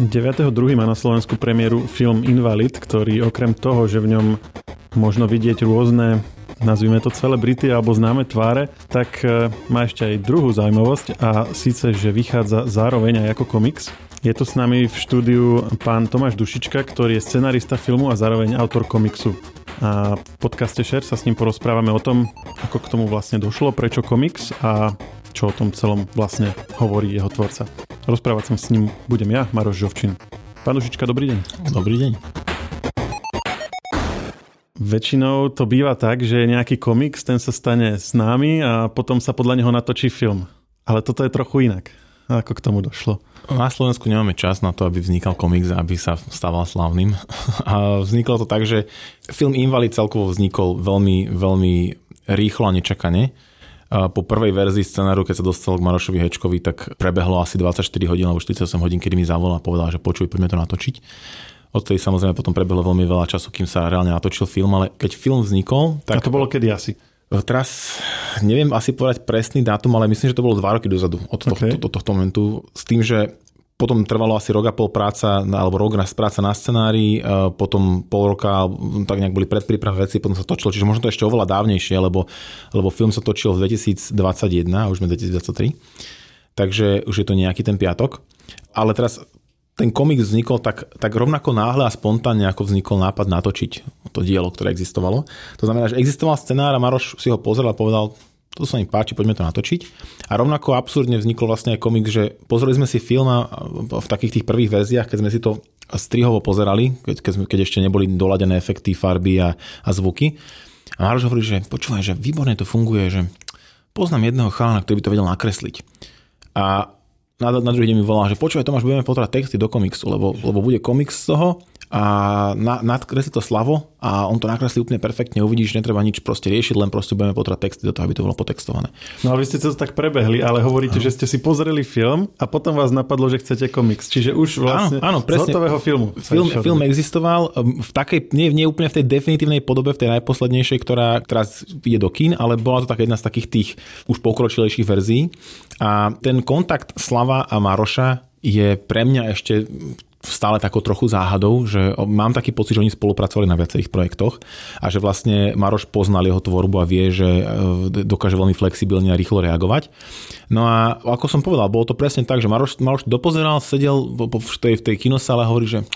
9.2. má na Slovensku premiéru film Invalid, ktorý okrem toho, že v ňom možno vidieť rôzne nazvime to celebrity alebo známe tváre, tak e, má ešte aj druhú zaujímavosť a síce, že vychádza zároveň aj ako komiks. Je tu s nami v štúdiu pán Tomáš Dušička, ktorý je scenarista filmu a zároveň autor komiksu. A v podcaste Share sa s ním porozprávame o tom, ako k tomu vlastne došlo, prečo komiks a čo o tom celom vlastne hovorí jeho tvorca. Rozprávať sa s ním budem ja, Maroš Žovčin. Pán Dušička, dobrý deň. Dobrý deň. Väčšinou to býva tak, že nejaký komiks, ten sa stane známy a potom sa podľa neho natočí film. Ale toto je trochu inak. Ako k tomu došlo? Na Slovensku nemáme čas na to, aby vznikal komiks a aby sa stával slavným. A vzniklo to tak, že film Invalid celkovo vznikol veľmi, veľmi rýchlo a nečakane. Po prvej verzii scenáru, keď sa dostal k Marošovi Hečkovi, tak prebehlo asi 24 hodín alebo 48 hodín, kedy mi zavolal a povedal, že počuj, poďme to natočiť. Odtedy samozrejme potom prebehlo veľmi veľa času, kým sa reálne natočil film, ale keď film vznikol... Tak... A to bolo kedy asi? Teraz neviem asi povedať presný dátum, ale myslím, že to bolo dva roky dozadu od okay. tohto, tohto momentu. S tým, že potom trvalo asi rok a pol práca, alebo rok na práca na scenári, e, potom pol roka, tak nejak boli predprípravy veci, potom sa točilo, čiže možno to ešte oveľa dávnejšie, lebo, lebo film sa točil v 2021, a už sme 2023, takže už je to nejaký ten piatok. Ale teraz ten komiks vznikol tak, tak rovnako náhle a spontánne, ako vznikol nápad natočiť to dielo, ktoré existovalo. To znamená, že existoval scenár a Maroš si ho pozrel a povedal, to sa mi páči, poďme to natočiť. A rovnako absurdne vznikol vlastne aj komiks, že pozreli sme si film a v takých tých prvých verziách, keď sme si to strihovo pozerali, keď, keď, keď ešte neboli doladené efekty, farby a, a zvuky. A Maroš hovorí, že počúvaj, že výborne to funguje, že poznám jedného chalana, ktorý by to vedel nakresliť. A na, na druhý deň mi volá, že počúvaj Tomáš, budeme potrebovať texty do komiksu, lebo, lebo bude komiks z toho a na, nadkreslí to Slavo a on to nakreslí úplne perfektne, uvidíš, netreba nič proste riešiť, len proste budeme potrebovať texty do toho, aby to bolo potextované. No ale vy ste to tak prebehli, ale hovoríte, že ste si pozreli film a potom vás napadlo, že chcete komiks, čiže už vlastne áno, áno, presne. z hotového filmu. Film, film existoval um, v takej, nie, nie úplne v tej definitívnej podobe, v tej najposlednejšej, ktorá teraz ide do kín, ale bola to taká jedna z takých tých už pokročilejších verzií. A ten kontakt Slava a Maroša je pre mňa ešte stále takou trochu záhadou, že mám taký pocit, že oni spolupracovali na viacerých projektoch a že vlastne Maroš poznal jeho tvorbu a vie, že e, dokáže veľmi flexibilne a rýchlo reagovať. No a ako som povedal, bolo to presne tak, že Maroš, Maroš dopozeral, sedel v tej, v tej kinosále a hovorí, že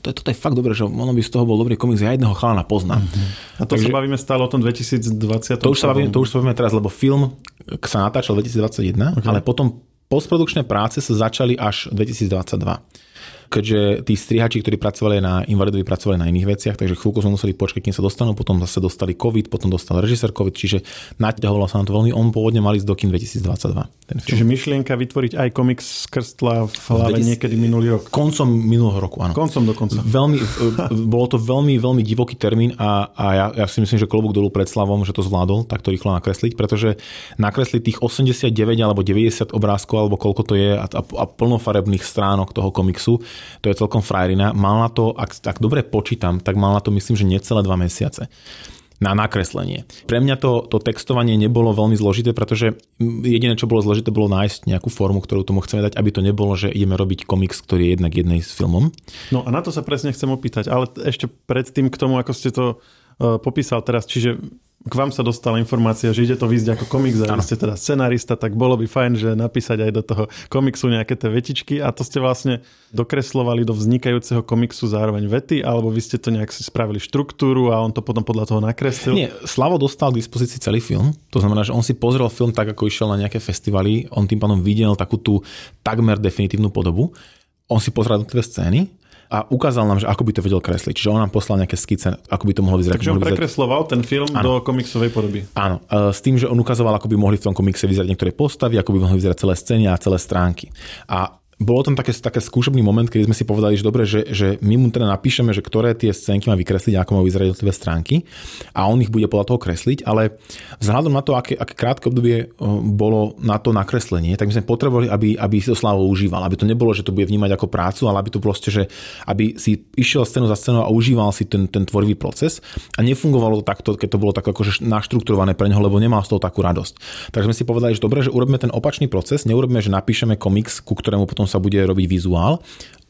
toto je, toto je fakt dobré, že ono by z toho bol dobrý komiks, ja jedného chalana poznám. Uh-huh. A to Takže, sa bavíme stále o tom 2020. To už sa bavíme, to už sa bavíme teraz, lebo film sa natáčal 2021, okay. ale potom postprodukčné práce sa začali až 2022 keďže tí strihači, ktorí pracovali na invalidovi, pracovali na iných veciach, takže chvíľku sme museli počkať, kým sa dostanú, potom zase dostali COVID, potom dostal režisér COVID, čiže naťahovalo sa na to veľmi. On pôvodne mali z do 2022. Ten film. Čiže myšlienka vytvoriť aj komiks skrstla v hlave 20... niekedy minulý rok. Koncom minulého roku, áno. Koncom dokonca. Veľmi, bolo to veľmi, veľmi divoký termín a, a ja, ja, si myslím, že klobúk dolu pred Slavom, že to zvládol takto rýchlo nakresliť, pretože nakresliť tých 89 alebo 90 obrázkov alebo koľko to je a, a, a plnofarebných stránok toho komiksu, to je celkom frajerina. Mal na to, ak, ak dobre počítam, tak mal na to myslím, že necelé dva mesiace na nakreslenie. Pre mňa to, to textovanie nebolo veľmi zložité, pretože jediné, čo bolo zložité, bolo nájsť nejakú formu, ktorú tomu chceme dať, aby to nebolo, že ideme robiť komiks, ktorý je jednak jednej s filmom. No a na to sa presne chcem opýtať, ale ešte predtým k tomu, ako ste to uh, popísal teraz, čiže k vám sa dostala informácia, že ide to vyjsť ako komiks a vy ste teda scenarista, tak bolo by fajn, že napísať aj do toho komiksu nejaké tie vetičky. A to ste vlastne dokreslovali do vznikajúceho komiksu zároveň vety, alebo vy ste to nejak si spravili štruktúru a on to potom podľa toho nakreslil? Nie, Slavo dostal k dispozícii celý film, to znamená, že on si pozrel film tak, ako išiel na nejaké festivaly, on tým pádom videl takú tú takmer definitívnu podobu, on si pozrel tie scény a ukázal nám, že ako by to vedel kresliť. Čiže on nám poslal nejaké skice, ako by to mohlo vyzerať. Takže on prekresloval ten film ano. do komiksovej podoby. Áno, e, s tým, že on ukazoval, ako by mohli v tom komikse vyzerať niektoré postavy, ako by mohli vyzerať celé scény a celé stránky. A bolo tam také, také skúšobný moment, keď sme si povedali, že dobre, že, že my mu teda napíšeme, že ktoré tie scénky má vykresliť, ako má vyzerať jednotlivé stránky a on ich bude podľa toho kresliť, ale vzhľadom na to, aké, aké krátke obdobie eh, bolo na to nakreslenie, tak my sme potrebovali, aby, aby si to Slavo užíval, aby to nebolo, že to bude vnímať ako prácu, ale aby to proste, že aby si išiel scénu za scénou a užíval si ten, ten tvorivý proces a nefungovalo to takto, keď to bolo tak akože naštrukturované pre neho, lebo nemal z toho takú radosť. Takže sme si povedali, že dobre, že urobíme ten opačný proces, neurobíme, že napíšeme komiks, ku ktorému potom sa bude robiť vizuál,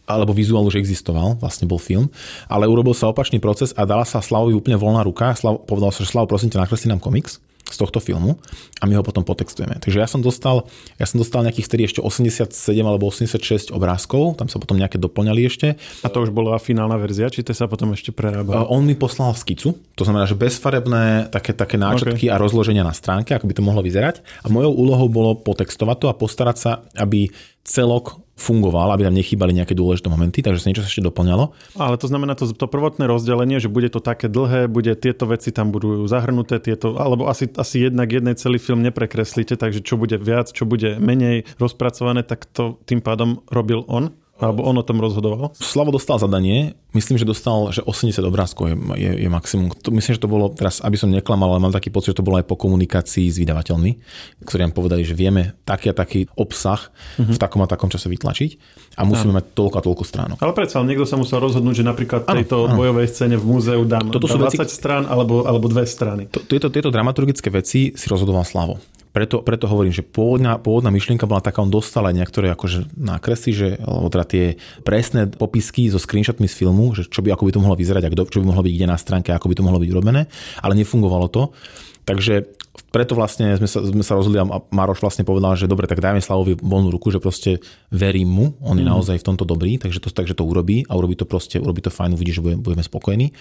alebo vizuál už existoval, vlastne bol film, ale urobil sa opačný proces a dala sa Slavovi úplne voľná ruka. Slav, povedal sa, že Slavo, prosím ťa, nakresli nám komiks z tohto filmu a my ho potom potextujeme. Takže ja som dostal, ja som dostal nejakých vtedy ešte 87 alebo 86 obrázkov, tam sa potom nejaké doplňali ešte. A to už bola finálna verzia, či to sa potom ešte prerábal? On mi poslal skicu, to znamená, že bezfarebné také, také náčrtky okay. a rozloženia na stránke, ako by to mohlo vyzerať. A mojou úlohou bolo potextovať to a postarať sa, aby celok fungoval, aby tam nechýbali nejaké dôležité momenty, takže sa niečo sa ešte doplňalo. Ale to znamená to, to prvotné rozdelenie, že bude to také dlhé, bude tieto veci tam budú zahrnuté, tieto, alebo asi, asi jednak jednej celý film neprekreslíte, takže čo bude viac, čo bude menej rozpracované, tak to tým pádom robil on. Alebo on o tom rozhodoval? Slavo dostal zadanie, myslím, že dostal, že 80 obrázkov je, je, je maximum. To, myslím, že to bolo, teraz aby som neklamal, ale mám taký pocit, že to bolo aj po komunikácii s vydavateľmi, ktorí nám povedali, že vieme taký a taký obsah uh-huh. v takom a takom čase vytlačiť a musíme ano. mať toľko a toľko stránok. Ale predsa niekto sa musel rozhodnúť, že napríklad v tejto ano, bojovej scéne v múzeu dám, Toto dám 20 veci... strán alebo, alebo dve strany. To, tieto, tieto dramaturgické veci si rozhodoval Slavo preto, preto hovorím, že pôvodná, pôvodná myšlienka bola taká, on dostal aj niektoré akože nákresy, že, alebo teda tie presné popisky so screenshotmi z filmu, že čo by, ako by to mohlo vyzerať, a čo by mohlo byť kde na stránke, ako by to mohlo byť urobené, ale nefungovalo to. Takže preto vlastne sme sa, sme sa rozhodli a Maroš vlastne povedal, že dobre, tak dajme Slavovi voľnú ruku, že proste verím mu, on je mm. naozaj v tomto dobrý, takže to, takže to urobí a urobí to proste, urobí to fajn, uvidí, že budeme, budeme spokojní.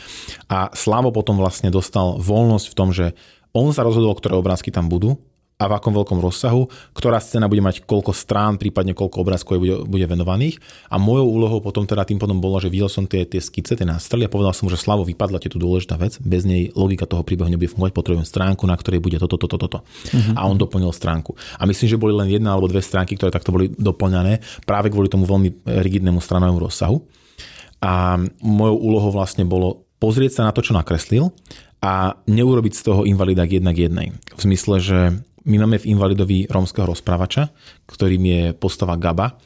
A Slavo potom vlastne dostal voľnosť v tom, že on sa rozhodol, ktoré obrázky tam budú a v akom veľkom rozsahu, ktorá scéna bude mať koľko strán, prípadne koľko obrázkov bude, bude venovaných. A mojou úlohou potom teda tým potom bolo, že videl som tie, tie skice, tie nástrely a povedal som, že Slavo vypadla je tu dôležitá vec, bez nej logika toho príbehu nebude fungovať, potrebujem stránku, na ktorej bude toto, toto, toto. Uh-huh. A on doplnil stránku. A myslím, že boli len jedna alebo dve stránky, ktoré takto boli doplňané práve kvôli tomu veľmi rigidnému stranovému rozsahu. A mojou úlohou vlastne bolo pozrieť sa na to, čo nakreslil a neurobiť z toho invalida k jednak jednej. V zmysle, že my máme v Invalidovi rómskeho rozprávača, ktorým je postava Gaba,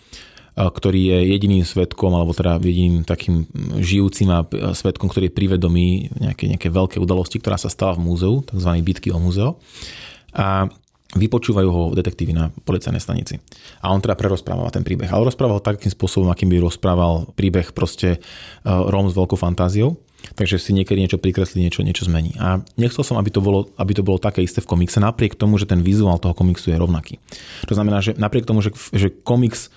ktorý je jediným svetkom, alebo teda jediným takým žijúcim a svetkom, ktorý je privedomý nejaké, nejaké veľké udalosti, ktorá sa stala v múzeu, tzv. bitky o múzeo. A vypočúvajú ho detektívy na policajnej stanici. A on teda prerozpráva ten príbeh. Ale rozprával takým spôsobom, akým by rozprával príbeh proste Róm s veľkou fantáziou. Takže si niekedy niečo prikreslí, niečo, niečo zmení. A nechcel som, aby to, bolo, aby to bolo také isté v komikse, napriek tomu, že ten vizuál toho komiksu je rovnaký. To znamená, že napriek tomu, že, že komiks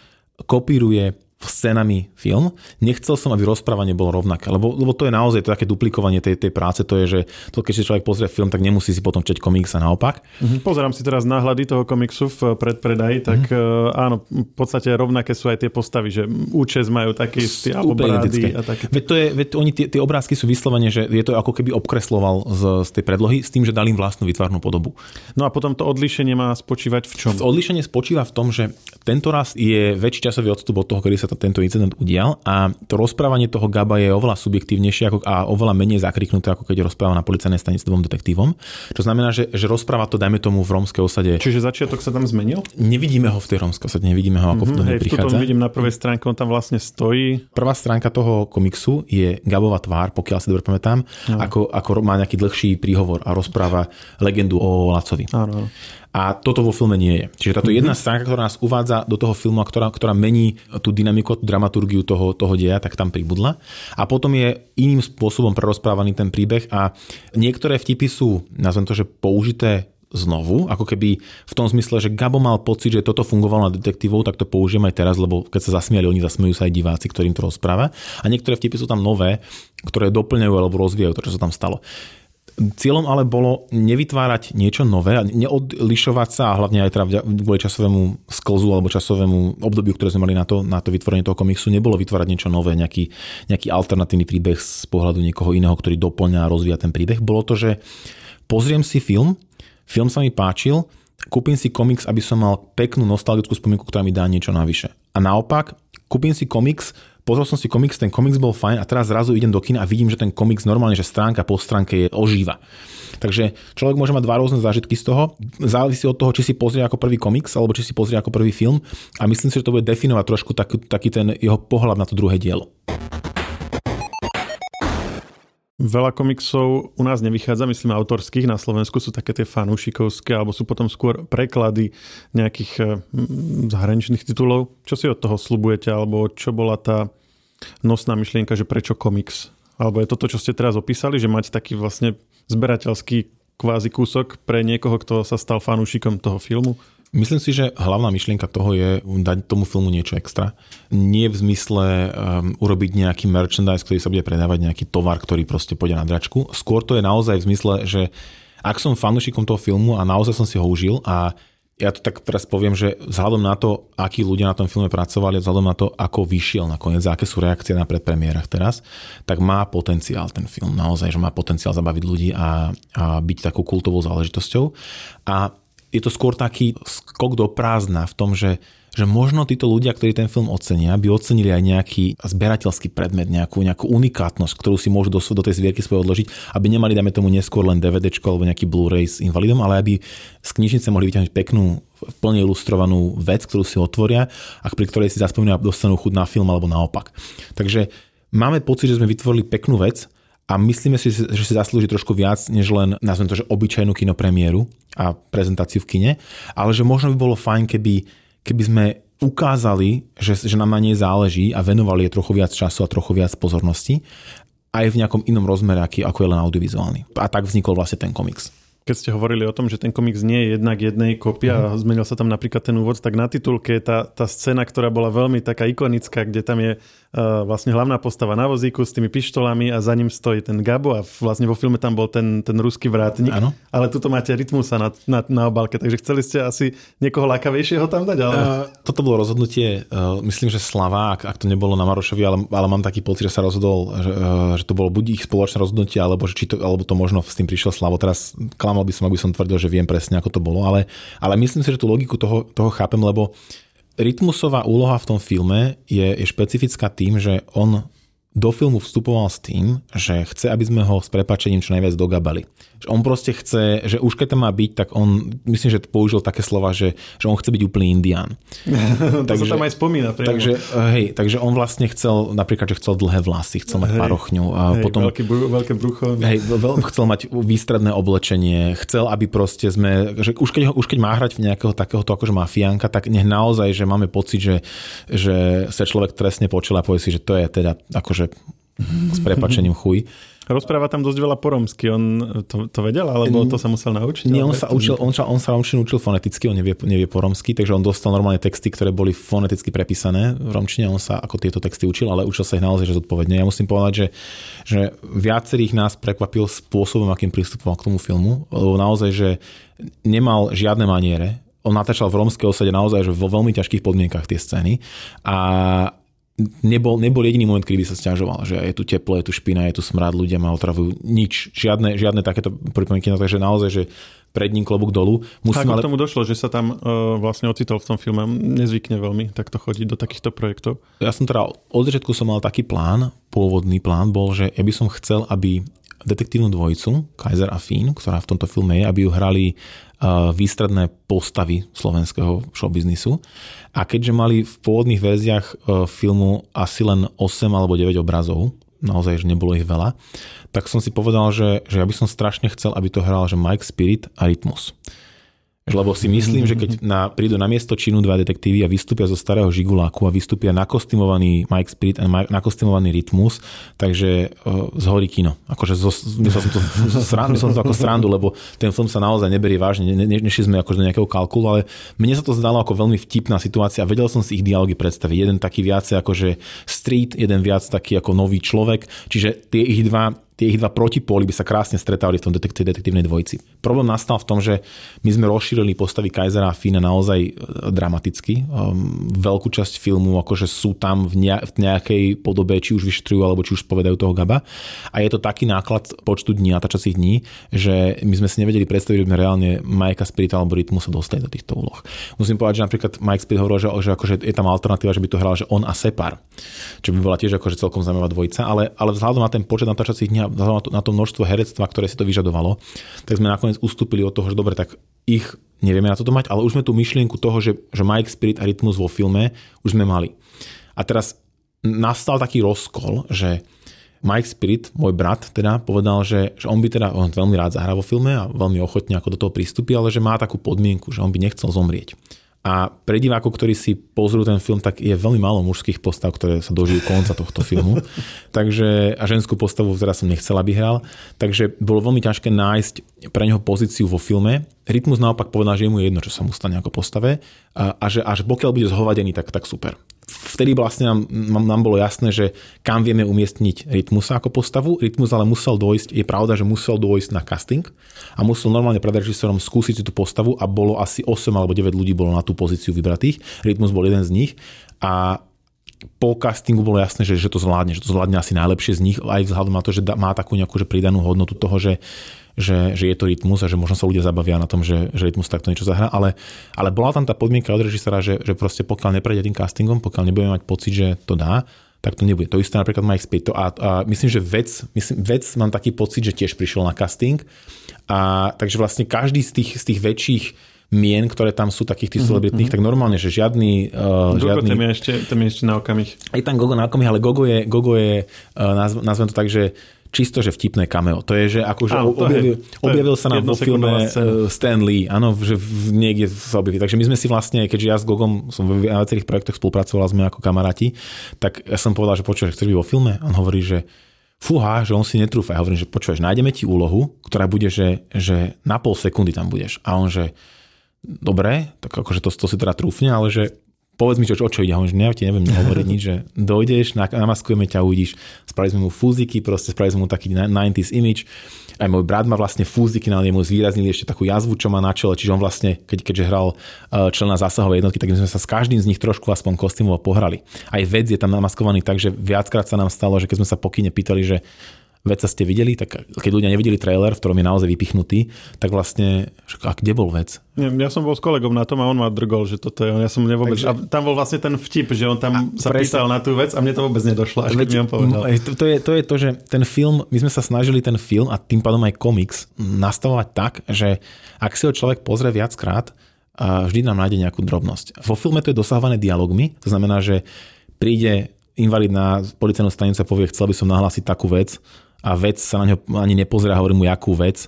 kopíruje scénami film. Nechcel som, aby rozprávanie bolo rovnaké, lebo, lebo to je naozaj to také duplikovanie tej, tej práce, to je, že to, keď si človek pozrie film, tak nemusí si potom čeť komiks a naopak. Mm-hmm. Pozerám si teraz náhľady toho komiksu v predpredaji, tak mm-hmm. áno, v podstate rovnaké sú aj tie postavy, že účes majú taký alebo brády a také. Veď, to je, veď oni tie, tie obrázky sú vyslovene, že je to ako keby obkresloval z, z tej predlohy s tým, že dali im vlastnú vytvarnú podobu. No a potom to odlišenie má spočívať v čom? Odlišenie spočíva v tom, že tento raz je väčší časový odstup od toho, kedy sa to, tento incident udial a to rozprávanie toho Gaba je oveľa subjektívnejšie ako, a oveľa menej zakriknuté, ako keď rozpráva na policajnej stanici dvom detektívom. To znamená, že, že rozpráva to, dajme tomu, v rómskej osade. Čiže začiatok sa tam zmenil? Nevidíme ho v tej rómskej osade, nevidíme ho, ako mm-hmm, v tom prichádza. vidím na prvej stránke, on tam vlastne stojí. Prvá stránka toho komiksu je Gabova tvár, pokiaľ si dobre pamätám, no. ako, ako má nejaký dlhší príhovor a rozpráva legendu o Lacovi. Áno. A toto vo filme nie je. Čiže táto jedna mhm. stránka, ktorá nás uvádza do toho filmu a ktorá, ktorá mení tú dynamiku, tú dramaturgiu toho, toho deja, tak tam pribudla. A potom je iným spôsobom prerozprávaný ten príbeh a niektoré vtipy sú, nazvem to, že použité znovu, ako keby v tom zmysle, že Gabo mal pocit, že toto fungovalo na detektívov, tak to použijem aj teraz, lebo keď sa zasmiali oni, zasmejú sa aj diváci, ktorým to rozpráva. A niektoré vtipy sú tam nové, ktoré doplňajú alebo rozvíjajú to, čo sa tam stalo. Cieľom ale bolo nevytvárať niečo nové a neodlišovať sa a hlavne aj teda kvôli časovému sklzu alebo časovému obdobiu, ktoré sme mali na to, na to vytvorenie toho komiksu, nebolo vytvárať niečo nové, nejaký, nejaký alternatívny príbeh z pohľadu niekoho iného, ktorý doplňa a rozvíja ten príbeh. Bolo to, že pozriem si film, film sa mi páčil, kúpim si komiks, aby som mal peknú nostalgickú spomienku, ktorá mi dá niečo navyše. A naopak, kúpim si komiks, pozrel som si komiks, ten komiks bol fajn a teraz zrazu idem do kina a vidím, že ten komiks normálne, že stránka po stránke je ožíva. Takže človek môže mať dva rôzne zážitky z toho. Závisí od toho, či si pozrie ako prvý komiks alebo či si pozrie ako prvý film a myslím si, že to bude definovať trošku taký, taký ten jeho pohľad na to druhé dielo. Veľa komiksov u nás nevychádza, myslím autorských, na Slovensku sú také tie fanúšikovské, alebo sú potom skôr preklady nejakých eh, zahraničných titulov. Čo si od toho slubujete, alebo čo bola tá nosná myšlienka, že prečo komiks? Alebo je to to, čo ste teraz opísali, že mať taký vlastne zberateľský kvázi kúsok pre niekoho, kto sa stal fanúšikom toho filmu? Myslím si, že hlavná myšlienka toho je dať tomu filmu niečo extra. Nie v zmysle um, urobiť nejaký merchandise, ktorý sa bude predávať, nejaký tovar, ktorý proste pôjde na dračku. Skôr to je naozaj v zmysle, že ak som fanúšikom toho filmu a naozaj som si ho užil a ja to tak teraz poviem, že vzhľadom na to, akí ľudia na tom filme pracovali, vzhľadom na to, ako vyšiel nakoniec, aké sú reakcie na predpremiérach teraz, tak má potenciál ten film. Naozaj, že má potenciál zabaviť ľudí a, a byť takou kultovou záležitosťou. A je to skôr taký skok do prázdna v tom, že že možno títo ľudia, ktorí ten film ocenia, by ocenili aj nejaký zberateľský predmet, nejakú, nejakú unikátnosť, ktorú si môžu do, do tej zvierky svoje odložiť, aby nemali, dajme tomu, neskôr len DVD alebo nejaký Blu-ray s invalidom, ale aby z knižnice mohli vyťahnuť peknú, plne ilustrovanú vec, ktorú si otvoria a pri ktorej si zaspomínajú a dostanú chuť na film alebo naopak. Takže máme pocit, že sme vytvorili peknú vec, a myslíme si, že si zaslúži trošku viac, než len, nazvem to, že obyčajnú kinopremiéru a prezentáciu v kine, ale že možno by bolo fajn, keby keby sme ukázali, že, že nám na nej záleží a venovali je trochu viac času a trochu viac pozornosti, aj v nejakom inom rozmere, ako je len audiovizuálny. A tak vznikol vlastne ten komiks keď ste hovorili o tom, že ten komiks nie je jednak jednej kopia a zmenil sa tam napríklad ten úvod, tak na titulke je tá, tá scéna, ktorá bola veľmi taká ikonická, kde tam je uh, vlastne hlavná postava na vozíku s tými pištolami a za ním stojí ten Gabo a vlastne vo filme tam bol ten, ten ruský vrátnik. Ano. Ale tuto máte rytmusa na, na, na obálke, takže chceli ste asi niekoho lákavejšieho tam dať? Ale... Uh, toto bolo rozhodnutie, uh, myslím, že Slava, ak, to nebolo na Marošovi, ale, ale mám taký pocit, že sa rozhodol, že, uh, že to bolo buď ich spoločné rozhodnutie, alebo, že či to, alebo to možno s tým prišiel Slavo. Teraz klamal by som, ak by som tvrdil, že viem presne, ako to bolo, ale, ale myslím si, že tú logiku toho, toho chápem, lebo rytmusová úloha v tom filme je, je špecifická tým, že on do filmu vstupoval s tým, že chce, aby sme ho s prepačením čo najviac dogabali. On proste chce, že už keď tam má byť, tak on, myslím, že použil také slova, že, že on chce byť úplný indián. to takže, sa tam aj spomína. Priamo. Takže, hej, takže on vlastne chcel, napríklad, že chcel dlhé vlasy, chcel mať hej, parochňu. A hej, potom, veľký, veľké brucho. Hej, veľ, chcel mať výstredné oblečenie, chcel, aby proste sme, že už keď, už keď má hrať v nejakého takéhoto akože mafiánka, tak nech naozaj, že máme pocit, že, že sa človek trestne počul a povie si, že to je teda akože s prepačením chuj. Rozpráva tam dosť veľa po romsky. On to, to vedel, alebo to sa musel naučiť? Nie, on sa, učil, on, sa, on sa romčinu učil foneticky, on nevie, nevie po romsky, takže on dostal normálne texty, ktoré boli foneticky prepísané v romčine. On sa ako tieto texty učil, ale učil sa ich naozaj že zodpovedne. Ja musím povedať, že, že viacerých nás prekvapil spôsobom, akým pristupoval k tomu filmu, lebo naozaj, že nemal žiadne maniere, on natáčal v romskej osade naozaj že vo veľmi ťažkých podmienkach tie scény a nebol, nebol jediný moment, kedy by sa stiažoval, že je tu teplo, je tu špina, je tu smrad, ľudia ma otravujú. Nič, žiadne, žiadne takéto pripomienky, no takže naozaj, že pred ním klobúk dolu. Musím, Ako ale... k tomu došlo, že sa tam uh, vlastne ocitol v tom filme? Nezvykne veľmi takto chodiť do takýchto projektov. Ja som teda, od začiatku som mal taký plán, pôvodný plán bol, že ja by som chcel, aby detektívnu dvojicu, Kaiser a Finn, ktorá v tomto filme je, aby ju hrali výstredné postavy slovenského showbiznisu. A keďže mali v pôvodných verziách e, filmu asi len 8 alebo 9 obrazov, naozaj, že nebolo ich veľa, tak som si povedal, že, že ja by som strašne chcel, aby to hral že Mike Spirit a Rytmus. Lebo si myslím, že keď na, prídu na miesto činu dva detektívy a vystúpia zo starého žiguláku a vystúpia nakostymovaný Mike Spirit a nakostymovaný Rytmus, takže uh, zhorí kino. Akože zo, myslel, som to, zo srandu, myslel som to ako srandu, lebo ten film sa naozaj neberie vážne, ne, ne, nešli sme akože do nejakého kalkulu, ale mne sa to zdalo ako veľmi vtipná situácia a vedel som si ich dialógy predstaviť. Jeden taký viacej akože street, jeden viac taký ako nový človek, čiže tie ich dva tie ich dva protipóly by sa krásne stretávali v tom detektív, detektívnej dvojici. Problém nastal v tom, že my sme rozšírili postavy Kaisera a Fina naozaj e, dramaticky. Um, veľkú časť filmu akože sú tam v, ne, v nejakej podobe, či už vyšetrujú, alebo či už povedajú toho Gaba. A je to taký náklad počtu dní, natáčacích dní, že my sme si nevedeli predstaviť, že by reálne Majka Spirit alebo Rytmu sa dostali do týchto úloh. Musím povedať, že napríklad Mike Spirit hovoril, že, že akože je tam alternatíva, že by to hral, že on a Separ. Čo by bola tiež akože celkom zaujímavá dvojica, ale, ale vzhľadom na ten počet natáčacích dní a na to množstvo herectva, ktoré si to vyžadovalo, tak sme nakoniec ustúpili od toho, že dobre, tak ich nevieme na toto mať, ale už sme tú myšlienku toho, že, že Mike Spirit a Rytmus vo filme už sme mali. A teraz nastal taký rozkol, že Mike Spirit, môj brat, teda povedal, že, že on by teda, on veľmi rád zahrá vo filme a veľmi ochotne ako do toho pristúpi, ale že má takú podmienku, že on by nechcel zomrieť. A pre divákov, ktorí si pozrú ten film, tak je veľmi málo mužských postav, ktoré sa dožijú konca tohto filmu. Takže, a ženskú postavu teraz som nechcela, aby hral. Takže bolo veľmi ťažké nájsť pre neho pozíciu vo filme. Rytmus naopak povedal, že je mu jedno, čo sa mu stane ako postave a, a že až pokiaľ bude zhovadený, tak, tak super vtedy vlastne nám, nám bolo jasné, že kam vieme umiestniť Rytmusa ako postavu. Rytmus ale musel dojsť, je pravda, že musel dojsť na casting a musel normálne pred režisérom skúsiť si tú postavu a bolo asi 8 alebo 9 ľudí bolo na tú pozíciu vybratých. Rytmus bol jeden z nich a po castingu bolo jasné, že, že to zvládne, že to zvládne asi najlepšie z nich, aj vzhľadom na to, že má takú nejakú že pridanú hodnotu toho, že že, že je to rytmus a že možno sa ľudia zabavia na tom, že, že rytmus takto niečo zahrá, ale, ale bola tam tá podmienka od režisera, že, že proste pokiaľ neprejde tým castingom, pokiaľ nebudeme mať pocit, že to dá, tak to nebude. To isté napríklad Mike Spade. A, a myslím, že vec, myslím, vec mám taký pocit, že tiež prišiel na casting. A, takže vlastne každý z tých, z tých väčších mien, ktoré tam sú takých tých mhm, celebritných, mm-hmm. tak normálne, že žiadny... Uh, Gogo žiadny... tam, je ešte, tam je ešte na okamih. Je tam Gogo na okamih, ale Gogo je, Gogo je uh, nazv, nazvem to tak, že čisto, že vtipné cameo. To je, že akože Áno, objavil, je, objavil sa nám vo filme scéna. Stan Lee, áno, že v, niekde sa objaví. Takže my sme si vlastne, keďže ja s Gogom som v viacerých projektoch spolupracoval, sme ako kamaráti, tak ja som povedal, že počuješ, chceš byť vo filme? On hovorí, že fúha, že on si netrúfa. Ja hovorím, že počuješ, nájdeme ti úlohu, ktorá bude, že, že na pol sekundy tam budeš. A on, že dobre, tak akože to, to si teda trúfne, ale že povedz mi, čo, o čo ide. Hovorím, že ja ti neviem hovoriť nič, že dojdeš, namaskujeme ťa, uvidíš. Spravili sme mu fúziky, proste spravili sme mu taký 90s image. Aj môj brat má vlastne fúziky, na nemu zvýraznili ešte takú jazvu, čo má na čele, čiže on vlastne, keď, keďže hral uh, člena zásahovej jednotky, tak my sme sa s každým z nich trošku aspoň kostýmovo pohrali. Aj vec je tam namaskovaný tak, že viackrát sa nám stalo, že keď sme sa pokyne pýtali, že Veca ste videli, tak keď ľudia nevideli trailer, v ktorom je naozaj vypichnutý, tak vlastne, a kde bol vec? Nie, ja som bol s kolegom na tom a on ma drgol, že toto je, ja som nevôbec, Takže, a tam bol vlastne ten vtip, že on tam sa presne, pýtal na tú vec a mne to vôbec nedošlo, až veď, mi on povedal. To, to, je, to je to, že ten film, my sme sa snažili ten film a tým pádom aj komiks nastavovať tak, že ak si ho človek pozrie viackrát, vždy nám nájde nejakú drobnosť. Vo filme to je dosahované dialogmi, to znamená, že príde invalid na policajnú stanicu a povie, chcel by som nahlásiť takú vec a vec sa na ňo ani nepozerá, hovorí mu, jakú vec.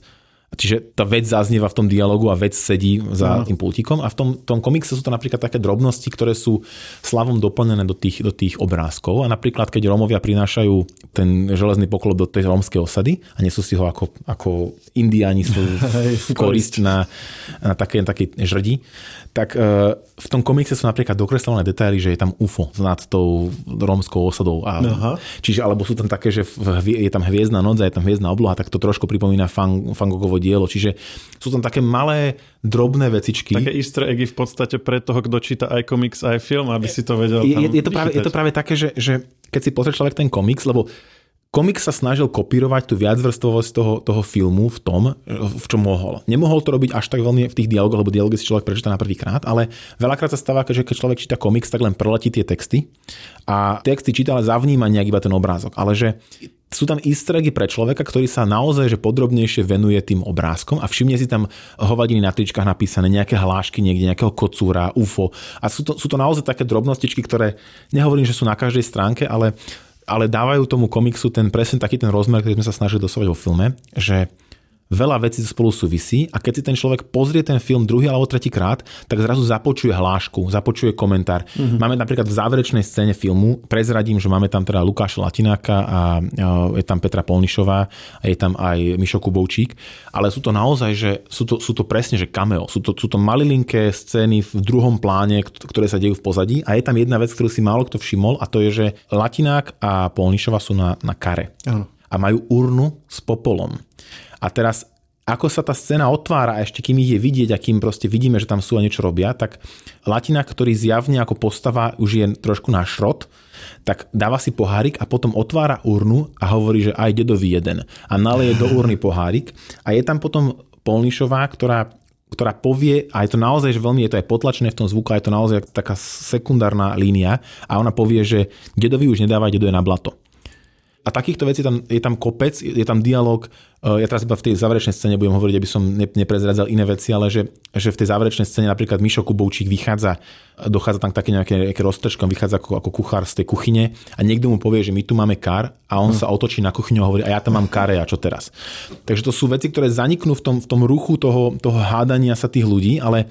Čiže tá vec zaznieva v tom dialogu a vec sedí za tým pultíkom a v tom, tom komikse sú to napríklad také drobnosti, ktoré sú slavom doplnené do tých, do tých obrázkov. A napríklad keď Rómovia prinášajú ten železný poklop do tej rómskej osady a nesú si ho ako, ako indiáni sú v korist na, na také, také žrdi, tak e, v tom komikse sú napríklad dokreslené detaily, že je tam UFO nad tou rómskou osadou. A, Aha. Čiže alebo sú tam také, že je tam hviezdna noc a je tam hviezdna obloha, tak to trošku pripomína Fang, Fangogovo dielo. Čiže sú tam také malé, drobné vecičky. Také easter eggy v podstate pre toho, kto číta aj komiks, aj film, aby si to vedel je, je, to práve, je to práve také, že, že keď si pozrie človek ten komiks, lebo Komik sa snažil kopírovať tú viacvrstvovosť toho, toho filmu v tom, v čom mohol. Nemohol to robiť až tak veľmi v tých dialogoch, lebo dialógy si človek prečíta na prvýkrát, ale veľakrát sa stáva, že keď človek číta komiks, tak len preletí tie texty a texty číta, ale zavníma nejak iba ten obrázok. Ale že sú tam easter pre človeka, ktorý sa naozaj že podrobnejšie venuje tým obrázkom a všimne si tam hovadiny na tričkách napísané, nejaké hlášky niekde, nejakého kocúra, UFO. A sú to, sú to naozaj také drobnostičky, ktoré nehovorím, že sú na každej stránke, ale ale dávajú tomu komiksu ten presne taký ten rozmer, ktorý sme sa snažili dosovať vo filme, že veľa vecí spolu súvisí a keď si ten človek pozrie ten film druhý alebo tretí krát, tak zrazu započuje hlášku, započuje komentár. Mm-hmm. Máme napríklad v záverečnej scéne filmu, prezradím, že máme tam teda Lukáša Latináka a je tam Petra Polnišová a je tam aj Mišo Kubovčík, ale sú to naozaj, že sú to, sú to presne, že cameo. Sú to, sú to malilinké scény v druhom pláne, ktoré sa dejú v pozadí a je tam jedna vec, ktorú si málo kto všimol a to je, že Latinák a Polnišová sú na, na kare. Ano. A majú urnu s popolom. A teraz ako sa tá scéna otvára ešte kým ich je vidieť a kým proste vidíme, že tam sú a niečo robia, tak Latina, ktorý zjavne ako postava už je trošku na šrot, tak dáva si pohárik a potom otvára urnu a hovorí, že aj dedovi jeden. A naleje do urny pohárik a je tam potom Polnišová, ktorá ktorá povie, a je to naozaj, že veľmi je to aj potlačené v tom zvuku, a je to naozaj taká sekundárna línia a ona povie, že dedovi už nedáva, dedo je na blato. A takýchto vecí tam, je tam kopec, je tam dialog. Eh, ja teraz iba v tej záverečnej scéne budem hovoriť, aby som neprezradzal iné veci, ale že, že v tej záverečnej scéne napríklad Mišo Kubovčík vychádza, dochádza tam také nejaké, nejaké roztržkom, vychádza ako, ako kuchár z tej kuchyne a niekto mu povie, že my tu máme kar a on hmm. sa otočí na kuchyňu a hovorí, a ja tam mám kare a čo teraz. Takže to sú veci, ktoré zaniknú v tom, v tom ruchu toho, toho hádania sa tých ľudí, ale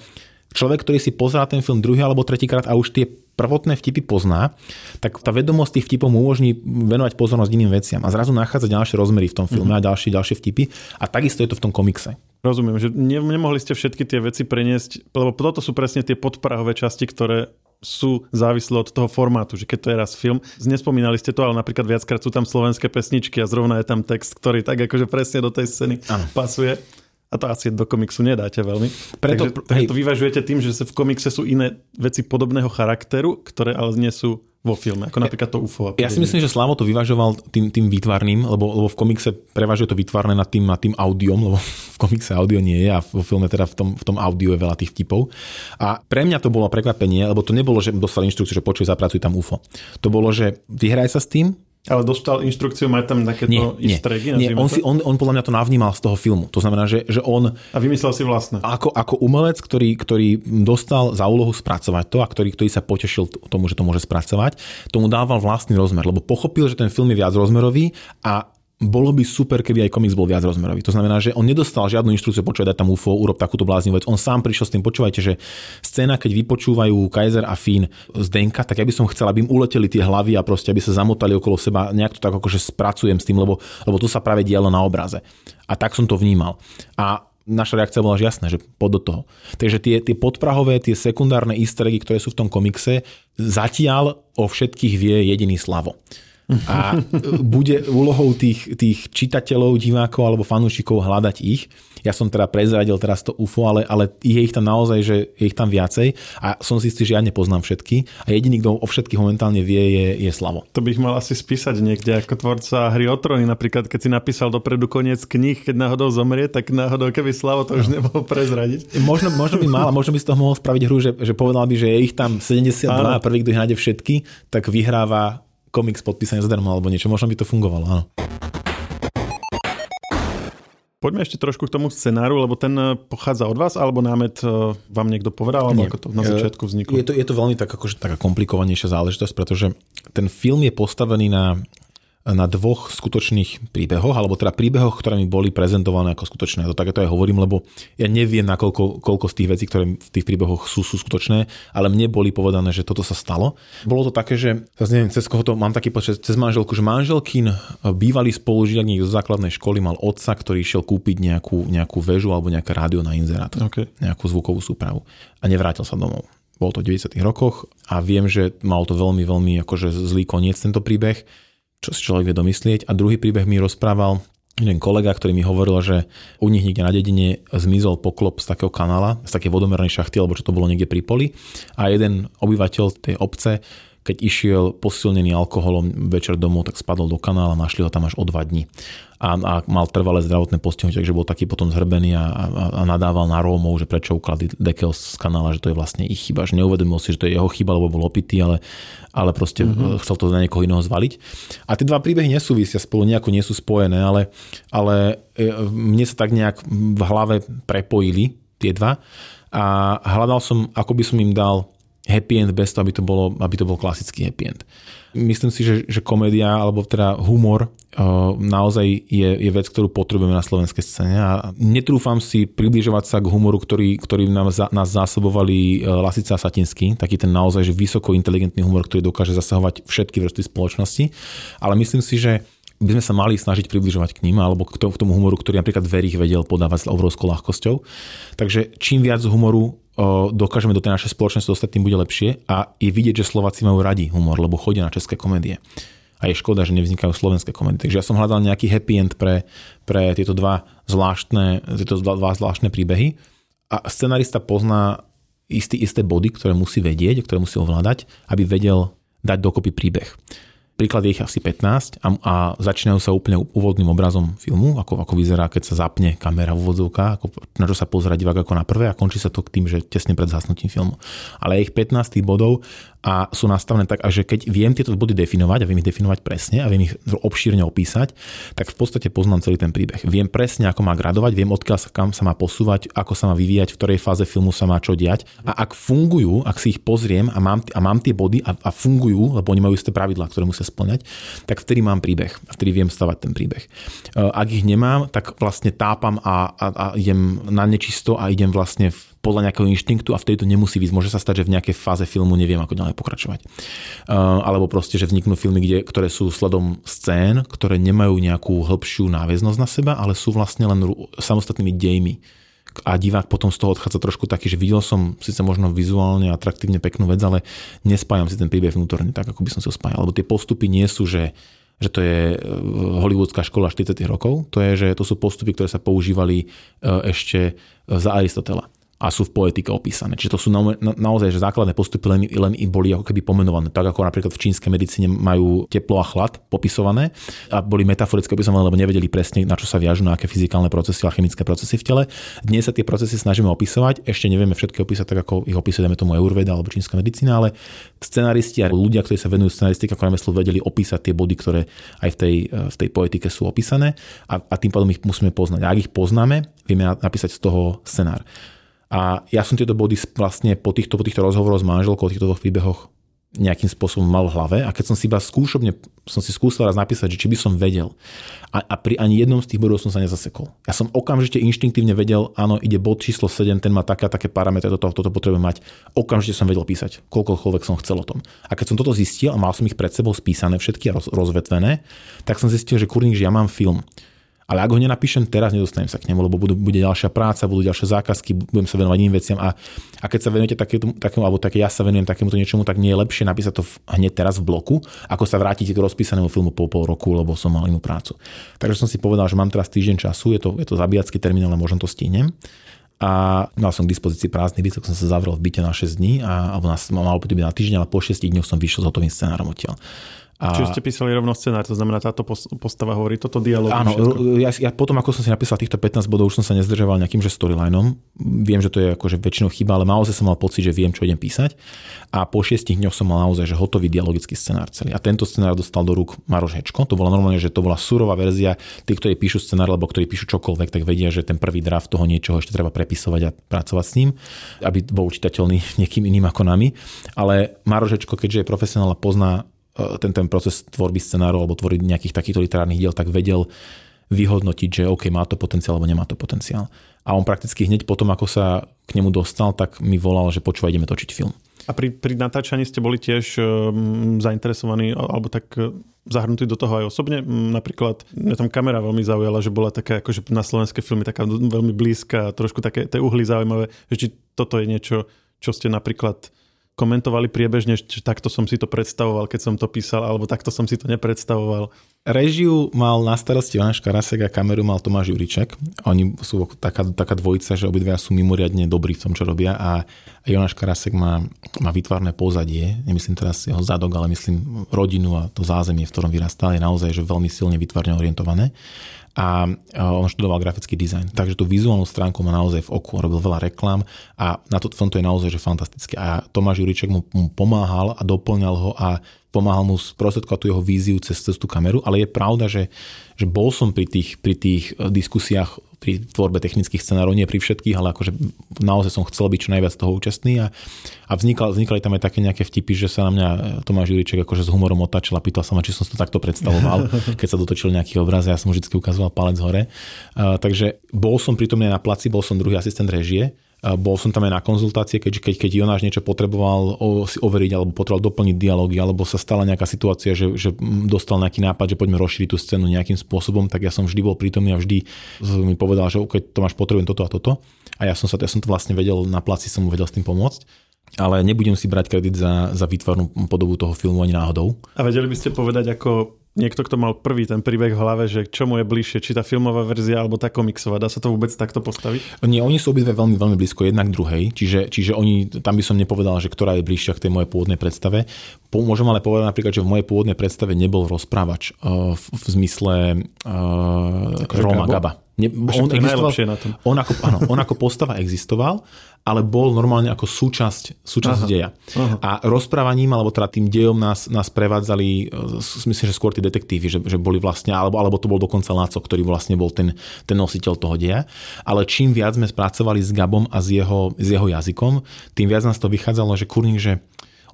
človek, ktorý si pozerá ten film druhý alebo tretíkrát a už tie prvotné vtipy pozná, tak tá vedomosť tých vtipov mu umožní venovať pozornosť iným veciam a zrazu nachádza ďalšie rozmery v tom filme mm-hmm. a ďalšie, ďalšie vtipy. A takisto je to v tom komikse. Rozumiem, že ne, nemohli ste všetky tie veci preniesť, lebo toto sú presne tie podprahové časti, ktoré sú závislé od toho formátu, že keď to je raz film, nespomínali ste to, ale napríklad viackrát sú tam slovenské pesničky a zrovna je tam text, ktorý tak akože presne do tej scény ano. pasuje. A to asi do komiksu nedáte veľmi. Preto, Takže, hej. to vyvažujete tým, že sa v komikse sú iné veci podobného charakteru, ktoré ale nie sú vo filme, ako napríklad to UFO. Ja si myslím, že Slavo to vyvažoval tým, tým výtvarným, lebo, lebo v komikse prevažuje to výtvarné nad tým, nad tým audiom, lebo v komikse audio nie je a vo filme teda v tom, v tom audiu je veľa tých vtipov. A pre mňa to bolo prekvapenie, lebo to nebolo, že dostal inštrukciu, že počuj, zapracuj tam UFO. To bolo, že vyhraj sa s tým, ale dostal inštrukciu, má tam takéto nie, nie, nie, on, si, on, on podľa mňa to navnímal z toho filmu. To znamená, že, že on... A vymyslel si vlastne. Ako, ako umelec, ktorý, ktorý dostal za úlohu spracovať to a ktorý, ktorý sa potešil tomu, že to môže spracovať, tomu dával vlastný rozmer, lebo pochopil, že ten film je viac rozmerový a bolo by super, keby aj komiks bol viac rozmerový. To znamená, že on nedostal žiadnu inštrukciu, počúvať, dať tam UFO, urob takúto bláznivú vec. On sám prišiel s tým, počúvajte, že scéna, keď vypočúvajú Kaiser a Finn z Denka, tak ja by som chcel, aby im uleteli tie hlavy a proste, aby sa zamotali okolo seba. Nejak to tak akože spracujem s tým, lebo, lebo to sa práve dialo na obraze. A tak som to vnímal. A naša reakcia bola jasná, že pod do toho. Takže tie, tie podprahové, tie sekundárne easter ktoré sú v tom komikse, zatiaľ o všetkých vie jediný Slavo. A bude úlohou tých, tých čitateľov, divákov alebo fanúšikov hľadať ich. Ja som teda prezradil teraz to UFO, ale, ale je ich tam naozaj, že je ich tam viacej a som si istý, že ja nepoznám všetky a jediný, kto o všetkých momentálne vie, je, je Slavo. To bych mal asi spísať niekde ako tvorca hry o tróny, napríklad keď si napísal dopredu koniec knih, keď náhodou zomrie, tak náhodou keby Slavo to už no. nemohol prezradiť. Možno, možno by mal, možno by z toho mohol spraviť hru, že, že povedal by, že je ich tam 72 Áno. a prvý, kto ich nájde všetky, tak vyhráva komiks podpísaný zadarmo alebo niečo. Možno by to fungovalo, áno. Poďme ešte trošku k tomu scenáru, lebo ten eh, pochádza od vás, alebo námet eh, vám niekto povedal, alebo Nie. ako to na začiatku vzniklo? Je to, je to veľmi tak, akože, taká komplikovanejšia záležitosť, pretože ten film je postavený na na dvoch skutočných príbehoch, alebo teda príbehoch, ktoré mi boli prezentované ako skutočné. To takéto aj hovorím, lebo ja neviem, nakoľko, koľko z tých vecí, ktoré v tých príbehoch sú, sú skutočné, ale mne boli povedané, že toto sa stalo. Bolo to také, že zase neviem, cez koho to mám taký počet, cez manželku, že manželkin e, bývalý spolužiak zo základnej školy mal otca, ktorý išiel kúpiť nejakú, nejakú väžu alebo nejaké rádio na inzerát, okay. nejakú zvukovú súpravu a nevrátil sa domov. Bolo to v 90. rokoch a viem, že mal to veľmi, veľmi akože zlý koniec tento príbeh čo si človek vie domyslieť. A druhý príbeh mi rozprával jeden kolega, ktorý mi hovoril, že u nich niekde na dedine zmizol poklop z takého kanála, z také vodomernej šachty, alebo čo to bolo niekde pri poli. A jeden obyvateľ tej obce keď išiel posilnený alkoholom večer domov, tak spadol do kanála, našli ho tam až o dva dní. A, a mal trvalé zdravotné postihnutie, takže bol taký potom zhrbený a, a, a nadával na Rómov, že prečo ukladli dekel z kanála, že to je vlastne ich chyba, že neuvedomil si, že to je jeho chyba, lebo bol opitý, ale, ale proste mm-hmm. chcel to na niekoho iného zvaliť. A tie dva príbehy nesúvisia spolu, nejako nie sú spojené, ale, ale e, mne sa tak nejak v hlave prepojili tie dva a hľadal som, ako by som im dal happy end bez toho, aby to, bolo, aby to bol klasický happy end. Myslím si, že, že komédia, alebo teda humor uh, naozaj je, je vec, ktorú potrebujeme na slovenskej scéne a netrúfam si približovať sa k humoru, ktorý, ktorý nám za, nás zásobovali uh, Lasica a Satinsky, taký ten naozaj že vysoko inteligentný humor, ktorý dokáže zasahovať všetky vrstvy spoločnosti, ale myslím si, že by sme sa mali snažiť približovať k ním alebo k tomu humoru, ktorý napríklad Verich vedel podávať s obrovskou ľahkosťou. Takže čím viac humoru dokážeme do tej našej spoločnosti dostať, tým bude lepšie a je vidieť, že Slováci majú radi humor, lebo chodia na české komédie. A je škoda, že nevznikajú slovenské komédie. Takže ja som hľadal nejaký happy end pre, pre tieto dva zvláštne, tieto dva zvláštne príbehy. A scenarista pozná istý, isté body, ktoré musí vedieť, ktoré musí ovládať, aby vedel dať dokopy príbeh. Príklad je ich asi 15 a, a začínajú sa úplne úvodným obrazom filmu, ako, ako vyzerá, keď sa zapne kamera v úvodzovkách, ako, na čo sa pozera divák ako na prvé a končí sa to k tým, že tesne pred zasnutím filmu. Ale ich 15 bodov a sú nastavené tak, že keď viem tieto body definovať a viem ich definovať presne a viem ich obšírne opísať, tak v podstate poznám celý ten príbeh. Viem presne, ako má gradovať, viem odkiaľ sa kam sa má posúvať, ako sa má vyvíjať, v ktorej fáze filmu sa má čo diať. A ak fungujú, ak si ich pozriem a mám, a mám tie body a, a fungujú, lebo oni majú isté pravidlá, ktoré musia splňať, tak vtedy mám príbeh vtedy viem stavať ten príbeh. E, ak ich nemám, tak vlastne tápam a, a, a idem na nečisto a idem vlastne v, podľa nejakého inštinktu a vtedy to nemusí výsť. Môže sa stať, že v nejakej fáze filmu neviem, ako ďalej pokračovať. Uh, alebo proste, že vzniknú filmy, kde, ktoré sú sledom scén, ktoré nemajú nejakú hĺbšiu náväznosť na seba, ale sú vlastne len samostatnými dejmi a divák potom z toho odchádza trošku taký, že videl som síce možno vizuálne atraktívne peknú vec, ale nespájam si ten príbeh vnútorne tak, ako by som si ho spájal. Lebo tie postupy nie sú, že že to je e, hollywoodská škola 40 rokov, to je, že to sú postupy, ktoré sa používali e, ešte za Aristotela a sú v poetike opísané. Čiže to sú na, na, naozaj že základné postupy len, len i boli ako keby pomenované. Tak ako napríklad v čínskej medicíne majú teplo a chlad popisované a boli metaforicky opisované, lebo nevedeli presne, na čo sa viažú, na aké fyzikálne procesy a chemické procesy v tele. Dnes sa tie procesy snažíme opisovať, ešte nevieme všetky opísať tak, ako ich opisujeme tomu Eurveda alebo čínska medicína, ale scenaristi a ľudia, ktorí sa venujú scenaristike ako remeslu, vedeli opísať tie body, ktoré aj v tej, v tej poetike sú opísané a, a tým pádom ich musíme poznať. A ak ich poznáme, vieme napísať z toho scenár. A ja som tieto body vlastne po týchto, po týchto rozhovoroch s manželkou o týchto dvoch príbehoch nejakým spôsobom mal v hlave a keď som si iba skúšobne, som si skúsil raz napísať, že či by som vedel a, a pri ani jednom z tých bodov som sa nezasekol. Ja som okamžite inštinktívne vedel, áno, ide bod číslo 7, ten má také také parametre, toto, toto potrebujem mať. Okamžite som vedel písať, koľkokoľvek som chcel o tom. A keď som toto zistil a mal som ich pred sebou spísané všetky roz, rozvetvené, tak som zistil, že kurník, že ja mám film ale ak ho nenapíšem teraz, nedostanem sa k nemu, lebo budú, bude ďalšia práca, budú ďalšie zákazky, budem sa venovať iným veciam a, a keď sa venujete takému, takému, alebo také ja sa venujem takémuto niečomu, tak nie je lepšie napísať to hneď teraz v bloku, ako sa vrátiť k rozpísanému filmu po pol roku, lebo som mal inú prácu. Takže som si povedal, že mám teraz týždeň času, je to, je to zabíjacký termín, ale možno to stihnem a mal som k dispozícii prázdny byt, tak som sa zavrel v byte na 6 dní, a, alebo na, mal byť na týždeň, ale po 6 dňoch som vyšiel s hotovým scenárom odtiaľ. A... Čiže ste písali rovno scenár, to znamená, táto postava hovorí toto dialog. Áno, ja, ja, potom ako som si napísal týchto 15 bodov, už som sa nezdržoval nejakým že storylineom. Viem, že to je akože väčšinou chyba, ale naozaj som mal pocit, že viem, čo idem písať. A po 6 dňoch som mal naozaj že hotový dialogický scenár celý. A tento scenár dostal do rúk Maroš Hečko. To bola normálne, že to bola surová verzia. Tí, ktorí píšu scenár, alebo ktorí píšu čokoľvek, tak vedia, že ten prvý draft toho niečoho ešte treba prepisovať a pracovať s ním, aby bol čitateľný niekým iným ako nami. Ale Maroš Hečko, keďže je profesionál a pozná ten, ten proces tvorby scenárov alebo tvoriť nejakých takýchto literárnych diel, tak vedel vyhodnotiť, že OK, má to potenciál alebo nemá to potenciál. A on prakticky hneď potom, ako sa k nemu dostal, tak mi volal, že počúvaj, ideme točiť film. A pri, pri natáčaní ste boli tiež um, zainteresovaní alebo tak e, zahrnutí do toho aj osobne? Napríklad mňa tam kamera veľmi zaujala, že bola taká akože na slovenské filmy taká veľmi blízka, trošku také tie uhly zaujímavé, že či toto je niečo, čo ste napríklad komentovali priebežne, že takto som si to predstavoval, keď som to písal, alebo takto som si to nepredstavoval. Režiu mal na starosti Jonáš Karasek a kameru mal Tomáš Juriček. Oni sú taká, taká dvojica, že obidva sú mimoriadne dobrí v tom, čo robia a Jonáš Karasek má, má vytvarné pozadie, nemyslím teraz jeho zadok, ale myslím rodinu a to zázemie, v ktorom vyrastal, je naozaj že veľmi silne vytvarne orientované a on študoval grafický dizajn. Takže tú vizuálnu stránku má naozaj v oku, robil veľa reklám a na to, tomto je naozaj že fantastické. A Tomáš Juriček mu, mu pomáhal a doplňal ho a pomáhal mu sprostredkovať tú jeho víziu cez, cez tú kameru, ale je pravda, že, že bol som pri tých, pri tých diskusiách pri tvorbe technických scenárov, nie pri všetkých, ale akože naozaj som chcel byť čo najviac toho účastný a, a vznikali, vznikali tam aj také nejaké vtipy, že sa na mňa Tomáš Juriček akože s humorom otačil a pýtal sa ma, či som to takto predstavoval, keď sa dotočil nejaký obraz a ja som vždy ukazoval palec hore. Uh, takže bol som pritomný na placi, bol som druhý asistent režie bol som tam aj na konzultácie, keď, keď, keď Jonáš niečo potreboval si overiť alebo potreboval doplniť dialógy, alebo sa stala nejaká situácia, že, že dostal nejaký nápad, že poďme rozšíriť tú scénu nejakým spôsobom, tak ja som vždy bol prítomný a vždy mi povedal, že OK, Tomáš, potrebujem toto a toto. A ja som, sa, ja som to vlastne vedel, na placi som mu vedel s tým pomôcť ale nebudem si brať kredit za, za výtvarnú podobu toho filmu ani náhodou. A vedeli by ste povedať, ako niekto, kto mal prvý ten príbeh v hlave, že čo mu je bližšie, či tá filmová verzia alebo tá komiksová. Dá sa to vôbec takto postaviť? Nie, oni sú obidve veľmi, veľmi blízko jednak druhej, čiže, čiže oni, tam by som nepovedal, že ktorá je bližšia k tej mojej pôvodnej predstave. Môžem ale povedať napríklad, že v mojej pôvodnej predstave nebol rozprávač uh, v, v zmysle uh, Roma Gaba. Ne, on, existoval, na tom. On, ako, áno, on ako postava existoval, ale bol normálne ako súčasť, súčasť aha, deja. Aha. A rozprávaním, alebo teda tým dejom nás, nás prevádzali, e, myslím, že skôr tí detektívy, že, že boli vlastne, alebo, alebo to bol dokonca Láco, ktorý vlastne bol ten, ten nositeľ toho deja. Ale čím viac sme spracovali s Gabom a s jeho, s jeho jazykom, tým viac nás to vychádzalo, že kurník, že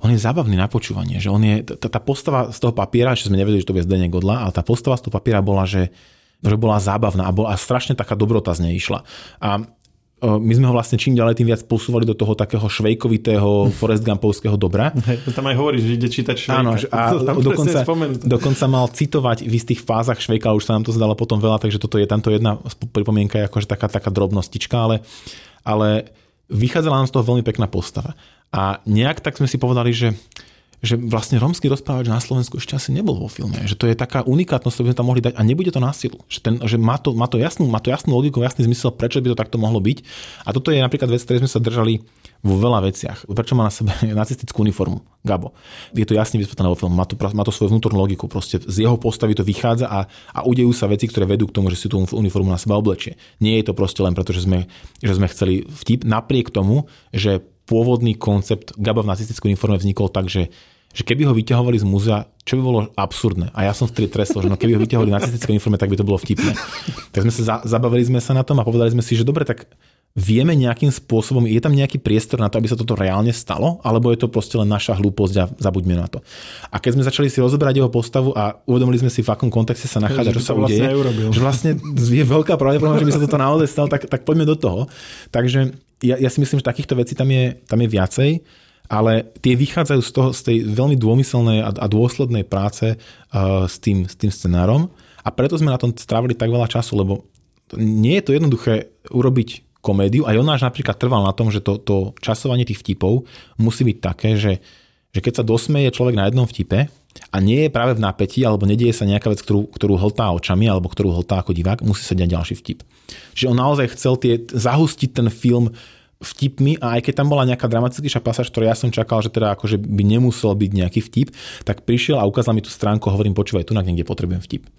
on je zábavný na počúvanie, že on je, tá, tá postava z toho papiera, že sme nevedeli, že to bude Zdenek Godla, ale tá postava z toho papiera bola, že, že bola zábavná a, bola, a strašne taká dobrota z nej išla. A my sme ho vlastne čím ďalej tým viac posúvali do toho takého švejkovitého Forest Gumpovského dobra. Tam aj hovorí, že ide čítať Švejka. Áno, a dokonca, dokonca mal citovať v istých fázach Švejka, už sa nám to zdalo potom veľa, takže toto je tamto jedna pripomienka, akože taká, taká drobnostička, ale, ale vychádzala nám z toho veľmi pekná postava. A nejak tak sme si povedali, že že vlastne romský rozprávač na Slovensku ešte asi nebol vo filme. Že to je taká unikátnosť, ktorú by sme tam mohli dať a nebude to násilu. Že, ten, že má, to, má, to jasnú, má to jasnú logiku, jasný zmysel, prečo by to takto mohlo byť. A toto je napríklad vec, ktorej sme sa držali vo veľa veciach. Prečo má na sebe nacistickú uniformu? Gabo. Je to jasne vysvetlené vo filmu. Má to, má to svoju vnútornú logiku. Proste z jeho postavy to vychádza a, a udejú sa veci, ktoré vedú k tomu, že si tú uniformu na seba oblečie. Nie je to proste len preto, že sme, že sme chceli vtip. Napriek tomu, že pôvodný koncept Gaba v nacistickej uniforme vznikol tak, že že keby ho vyťahovali z múzea, čo by bolo absurdné. A ja som vtedy tresol, že no keby ho vyťahovali na nacistické uniforme, tak by to bolo vtipné. Tak sme sa za, zabavili sme sa na tom a povedali sme si, že dobre, tak vieme nejakým spôsobom, je tam nejaký priestor na to, aby sa toto reálne stalo, alebo je to proste len naša hlúposť a zabuďme na to. A keď sme začali si rozoberať jeho postavu a uvedomili sme si, v akom kontexte sa nachádza, čo sa vlastne udeje, že vlastne je veľká pravdepodobnosť, že by sa toto naozaj stalo, tak, tak poďme do toho. Takže ja, ja si myslím, že takýchto vecí tam je, tam je viacej ale tie vychádzajú z, toho, z tej veľmi dômyselnej a, a dôslednej práce uh, s, tým, s tým scenárom a preto sme na tom strávili tak veľa času, lebo nie je to jednoduché urobiť komédiu a Jonáš napríklad trval na tom, že to, to časovanie tých vtipov musí byť také, že, že keď sa dosmeje človek na jednom vtipe a nie je práve v napätí alebo nedieje sa nejaká vec, ktorú, ktorú hltá očami alebo ktorú hltá ako divák, musí sa diať ďalší vtip. Čiže on naozaj chcel tie, zahustiť ten film vtipmi a aj keď tam bola nejaká dramatickejšia pasáž, ktorú ja som čakal, že teda akože by nemusel byť nejaký vtip, tak prišiel a ukázal mi tú stránku a hovorím, počúvaj, tu niekde potrebujem vtip.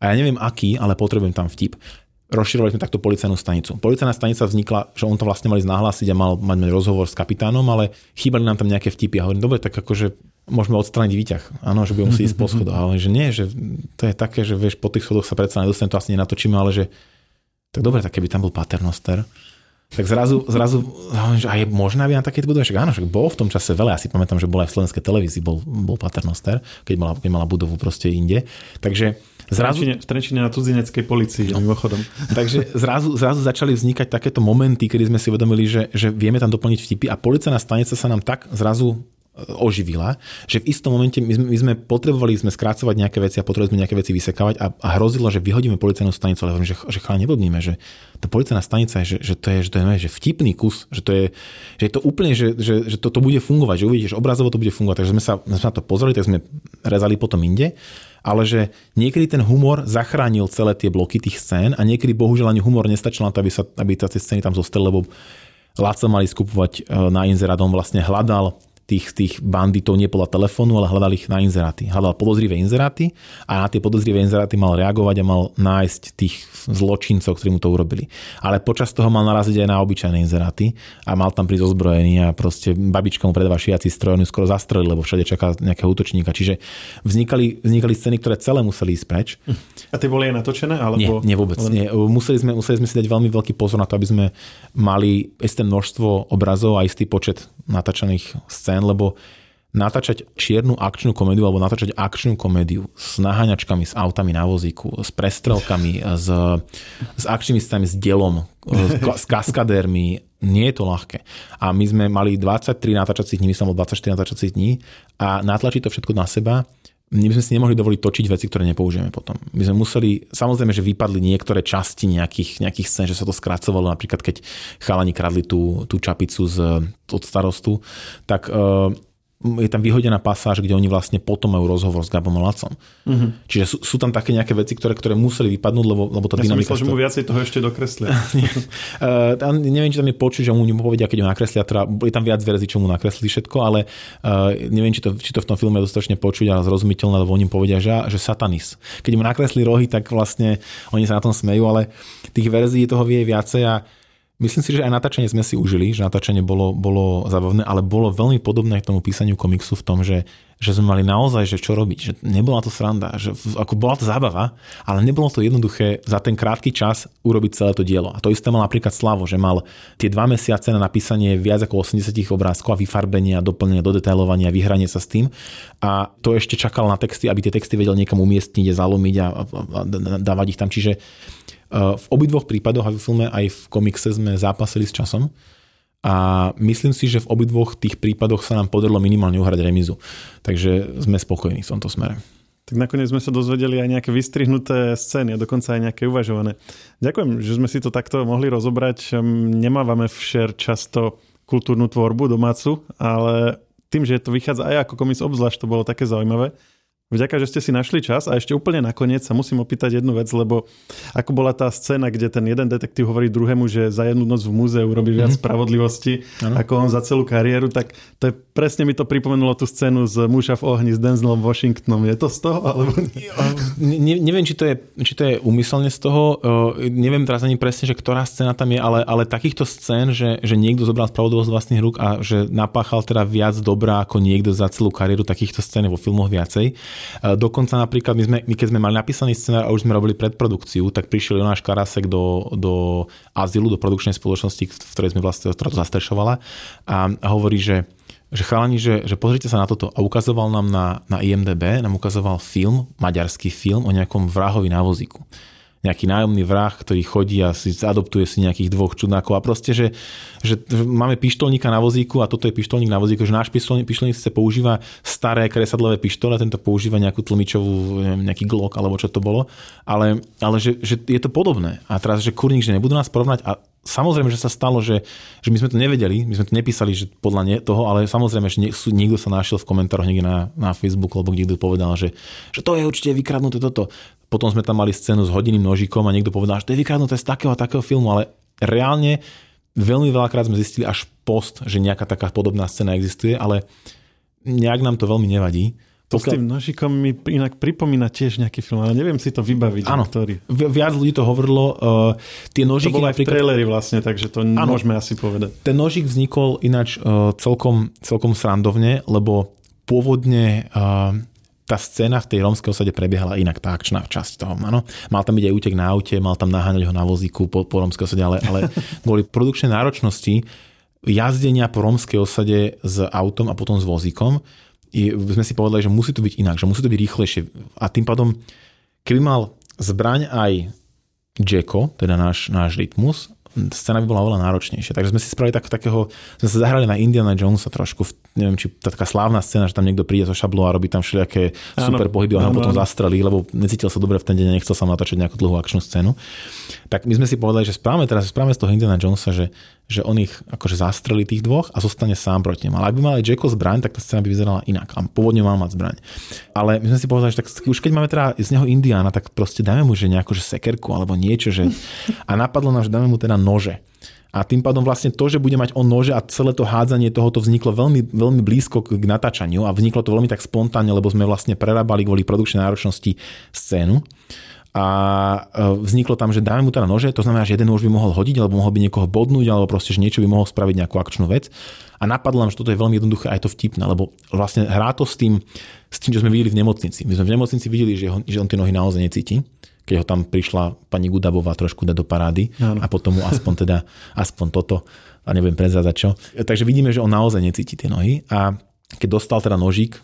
A ja neviem aký, ale potrebujem tam vtip. Rozširovali sme takto policajnú stanicu. Policajná stanica vznikla, že on to vlastne mali nahlásiť a mal mať rozhovor s kapitánom, ale chýbali nám tam nejaké vtipy. A hovorím, dobre, tak akože môžeme odstrániť výťah. Áno, že by musí ísť po schodoch. Ale že nie, že to je také, že vieš, po tých schodoch sa predsa nedostane, to asi nenatočíme, ale že tak dobre, tak keby tam bol paternoster, tak zrazu, zrazu že aj možná by na takéto budove, však áno, však bol v tom čase veľa, ja si pamätám, že bol aj v slovenskej televízii, bol, bol paternoster, keď mala, keď mala budovu proste inde. Takže zrazu... V Trenčine na cudzineckej policii, no. mimochodom. Takže zrazu, zrazu začali vznikať takéto momenty, kedy sme si uvedomili, že, že vieme tam doplniť vtipy a policajná stanica sa nám tak zrazu oživila, že v istom momente my sme, my sme potrebovali sme skrácovať nejaké veci a potrebovali sme nejaké veci vysekávať a, a hrozilo, že vyhodíme policajnú stanicu, ale hovorím, že, že chala neblbníme, že tá policajná stanica že, že to je, že to je že vtipný kus, že to je, že je to úplne, že, že, že to, to bude fungovať, že uvidíš, obrazovo to bude fungovať, takže sme sa, sme na to pozreli, tak sme rezali potom inde, ale že niekedy ten humor zachránil celé tie bloky tých scén a niekedy bohužiaľ ani humor nestačil na to, aby, sa, aby tie scény tam zostali, lebo Láco mali skupovať e, na inzerát, on vlastne hľadal tých, tých banditov nie podľa telefónu, ale hľadal ich na inzeráty. Hľadal podozrivé inzeráty a na tie podozrivé inzeráty mal reagovať a mal nájsť tých zločincov, ktorí mu to urobili. Ale počas toho mal naraziť aj na obyčajné inzeráty a mal tam prísť ozbrojený a proste babička mu predáva šiaci stroj, skoro zastrelil, lebo všade čaká nejakého útočníka. Čiže vznikali, vznikali scény, ktoré celé museli ísť preč. A tie boli aj natočené? Alebo... Nie, nie vôbec. Len... Nie. Museli, sme, museli sme si dať veľmi veľký pozor na to, aby sme mali isté množstvo obrazov a istý počet natáčaných scén, lebo natáčať čiernu akčnú komédiu alebo natáčať akčnú komédiu s naháňačkami, s autami na vozíku, s prestrelkami, s, s akčnými s dielom, s kaskadérmi, nie je to ľahké. A my sme mali 23 natáčacích dní, myslím, 24 natáčacích dní a natlačiť to všetko na seba my sme si nemohli dovoliť točiť veci, ktoré nepoužijeme potom. My sme museli, samozrejme, že vypadli niektoré časti nejakých, nejakých scén, že sa to skracovalo, napríklad keď chalani kradli tú, tú čapicu z, od starostu, tak uh, je tam vyhodená pasáž, kde oni vlastne potom majú rozhovor s Gabom Lacom. Mm-hmm. Čiže sú, sú tam také nejaké veci, ktoré, ktoré museli vypadnúť, lebo, lebo tá ja dynamika... Ja som myslel, že mu viacej toho ešte dokreslia. uh, tam, neviem, či tam je počuť, že mu povedia, keď ho nakreslia, teda je tam viac verzií, čo mu nakreslí všetko, ale uh, neviem, či to, či to v tom filme je dostatočne počuť a zrozumiteľné, lebo oni povedia, že, že satanis. Keď mu nakresli rohy, tak vlastne oni sa na tom smejú, ale tých verzií toho vie viacej a Myslím si, že aj natáčanie sme si užili, že natáčanie bolo, bolo zabavné, ale bolo veľmi podobné k tomu písaniu komiksu v tom, že, že sme mali naozaj, že čo robiť, že nebola to sranda, že ako bola to zábava, ale nebolo to jednoduché za ten krátky čas urobiť celé to dielo. A to isté mal napríklad Slavo, že mal tie dva mesiace na napísanie viac ako 80 obrázkov a vyfarbenie a doplnenie, dodetailovanie a vyhranie sa s tým. A to ešte čakal na texty, aby tie texty vedel niekam umiestniť zalomiť a, a, a dávať ich tam. Čiže v obidvoch prípadoch, aj v filme, aj v komikse sme zápasili s časom a myslím si, že v obidvoch tých prípadoch sa nám podarilo minimálne uhrať remizu. Takže sme spokojní v tomto smere. Tak nakoniec sme sa dozvedeli aj nejaké vystrihnuté scény a dokonca aj nejaké uvažované. Ďakujem, že sme si to takto mohli rozobrať. Nemávame všer často kultúrnu tvorbu domácu, ale tým, že to vychádza aj ako komis obzvlášť, to bolo také zaujímavé. Vďaka, že ste si našli čas a ešte úplne nakoniec sa musím opýtať jednu vec, lebo ako bola tá scéna, kde ten jeden detektív hovorí druhému, že za jednu noc v múzeu robí viac mm-hmm. spravodlivosti ano. ako on za celú kariéru, tak to je, presne mi to pripomenulo tú scénu z Muša v ohni s Denzlom Washingtonom. Je to z toho? Alebo... Ne, neviem, či to, je, či to je úmyselne z toho. Neviem teraz ani presne, že ktorá scéna tam je, ale, ale takýchto scén, že, že niekto zobral spravodlivosť z vlastných rúk a že napáchal teda viac dobrá ako niekto za celú kariéru, takýchto scén vo filmoch viacej. Dokonca napríklad my, sme, my keď sme mali napísaný scenár a už sme robili predprodukciu, tak prišiel Jonáš Karasek do, do azylu, do produkčnej spoločnosti, v ktorej sme vlastne, ktorá to zastrešovala a hovorí, že že chalani, že, že pozrite sa na toto. A ukazoval nám na, na IMDB, nám ukazoval film, maďarský film o nejakom vrahovi na vozíku nejaký nájomný vrah, ktorý chodí a si adoptuje si nejakých dvoch čudnákov a proste, že, že máme pištolníka na vozíku a toto je pištolník na vozíku, že náš pištolník, pištolník sa používa staré kresadlové pištole, tento používa nejakú tlmičovú, neviem, nejaký glok alebo čo to bolo, ale, ale že, že je to podobné. A teraz, že kurník, že nebudú nás porovnať a samozrejme, že sa stalo, že, že my sme to nevedeli, my sme to nepísali že podľa ne, toho, ale samozrejme, že niekto sa našiel v komentároch niekde na, na Facebook, alebo niekto povedal, že, že to je určite vykradnuté toto. Potom sme tam mali scénu s hodinným nožikom a niekto povedal, že to je vykradnuté z takého a takého filmu, ale reálne veľmi veľakrát sme zistili až post, že nejaká taká podobná scéna existuje, ale nejak nám to veľmi nevadí. To Pokiaľ... s tým nožikom mi inak pripomína tiež nejaký film, ale neviem si to vybaviť. Áno, ktorý. viac ľudí to hovorilo. Uh, tie nožiky, to bolo aj v traileri vlastne, takže to áno, môžeme asi povedať. Ten nožik vznikol ináč uh, celkom, celkom srandovne, lebo pôvodne uh, tá scéna v tej rómskej osade prebiehala inak, tá akčná časť toho. Ano. Mal tam byť aj útek na aute, mal tam naháňať ho na vozíku po, po rómskej osade, ale, ale kvôli produkčnej náročnosti jazdenia po rómskej osade s autom a potom s vozíkom, sme si povedali, že musí to byť inak, že musí to byť rýchlejšie. A tým pádom, keby mal zbraň aj Jacko, teda náš, náš rytmus, scéna by bola oveľa náročnejšia. Takže sme si spravili tak, takého, sme sa zahrali na Indiana Jonesa trošku, neviem, či tá taká slávna scéna, že tam niekto príde so šablou a robí tam všelijaké super pohyby a on potom zastrelí, lebo necítil sa dobre v ten deň a nechcel sa natočiť nejakú dlhú akčnú scénu. Tak my sme si povedali, že správame teraz, správame z toho Indiana Jonesa, že, že on ich akože zastrelí tých dvoch a zostane sám proti nim. Ale ak by mal aj Jacko zbraň, tak tá scéna by vyzerala inak. A pôvodne mal mať zbraň. Ale my sme si povedali, že tak už keď máme teda z neho Indiana, tak proste dáme mu že nejakú že sekerku alebo niečo, že... A napadlo nám, že dáme mu teda nože. A tým pádom vlastne to, že bude mať on nože a celé to hádzanie tohoto vzniklo veľmi, veľmi blízko k natáčaniu a vzniklo to veľmi tak spontánne, lebo sme vlastne prerábali kvôli produkčnej náročnosti scénu a e, vzniklo tam, že dáme mu teda nože, to znamená, že jeden nôž by mohol hodiť, alebo mohol by niekoho bodnúť, alebo proste, že niečo by mohol spraviť nejakú akčnú vec. A napadlo nám, že toto je veľmi jednoduché aj to vtipné, lebo vlastne hrá to s tým, s tým, čo sme videli v nemocnici. My sme v nemocnici videli, že, ho, že on tie nohy naozaj necíti keď ho tam prišla pani Gudabová trošku dať do parády ano. a potom mu aspoň teda, aspoň toto a neviem prezradať čo. Takže vidíme, že on naozaj necíti tie nohy a keď dostal teda nožík e,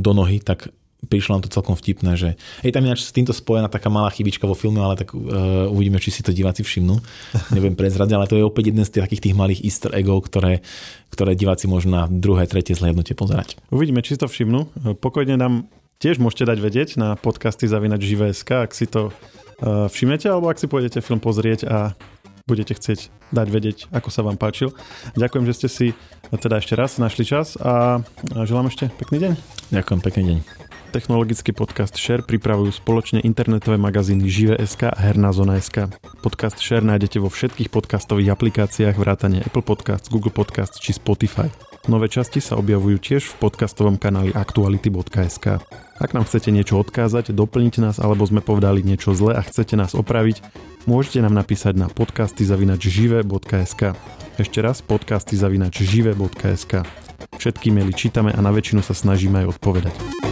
do nohy, tak prišlo nám to celkom vtipné, že je tam ináč s týmto spojená taká malá chybička vo filme, ale tak uh, uvidíme, či si to diváci všimnú. Neviem prezradiť, ale to je opäť jeden z tých, takých tých malých easter eggov, ktoré, ktoré diváci môžu na druhé, tretie zhliadnutie pozerať. Uvidíme, či si to všimnú. Pokojne nám tiež môžete dať vedieť na podcasty zavinač živé.sk, ak si to uh, všimnete, alebo ak si pôjdete film pozrieť a budete chcieť dať vedieť, ako sa vám páčil. Ďakujem, že ste si teda ešte raz našli čas a želám ešte pekný deň. Ďakujem, pekný deň. Technologický podcast Share pripravujú spoločne internetové magazíny Žive.sk a Herná zona.sk. Podcast Share nájdete vo všetkých podcastových aplikáciách vrátane Apple Podcasts, Google Podcasts či Spotify. Nové časti sa objavujú tiež v podcastovom kanáli aktuality.sk. Ak nám chcete niečo odkázať, doplniť nás alebo sme povedali niečo zle a chcete nás opraviť, môžete nám napísať na podcasty.žive.sk. Ešte raz podcasty.žive.sk. Všetky maily čítame a na väčšinu sa snažíme aj odpovedať.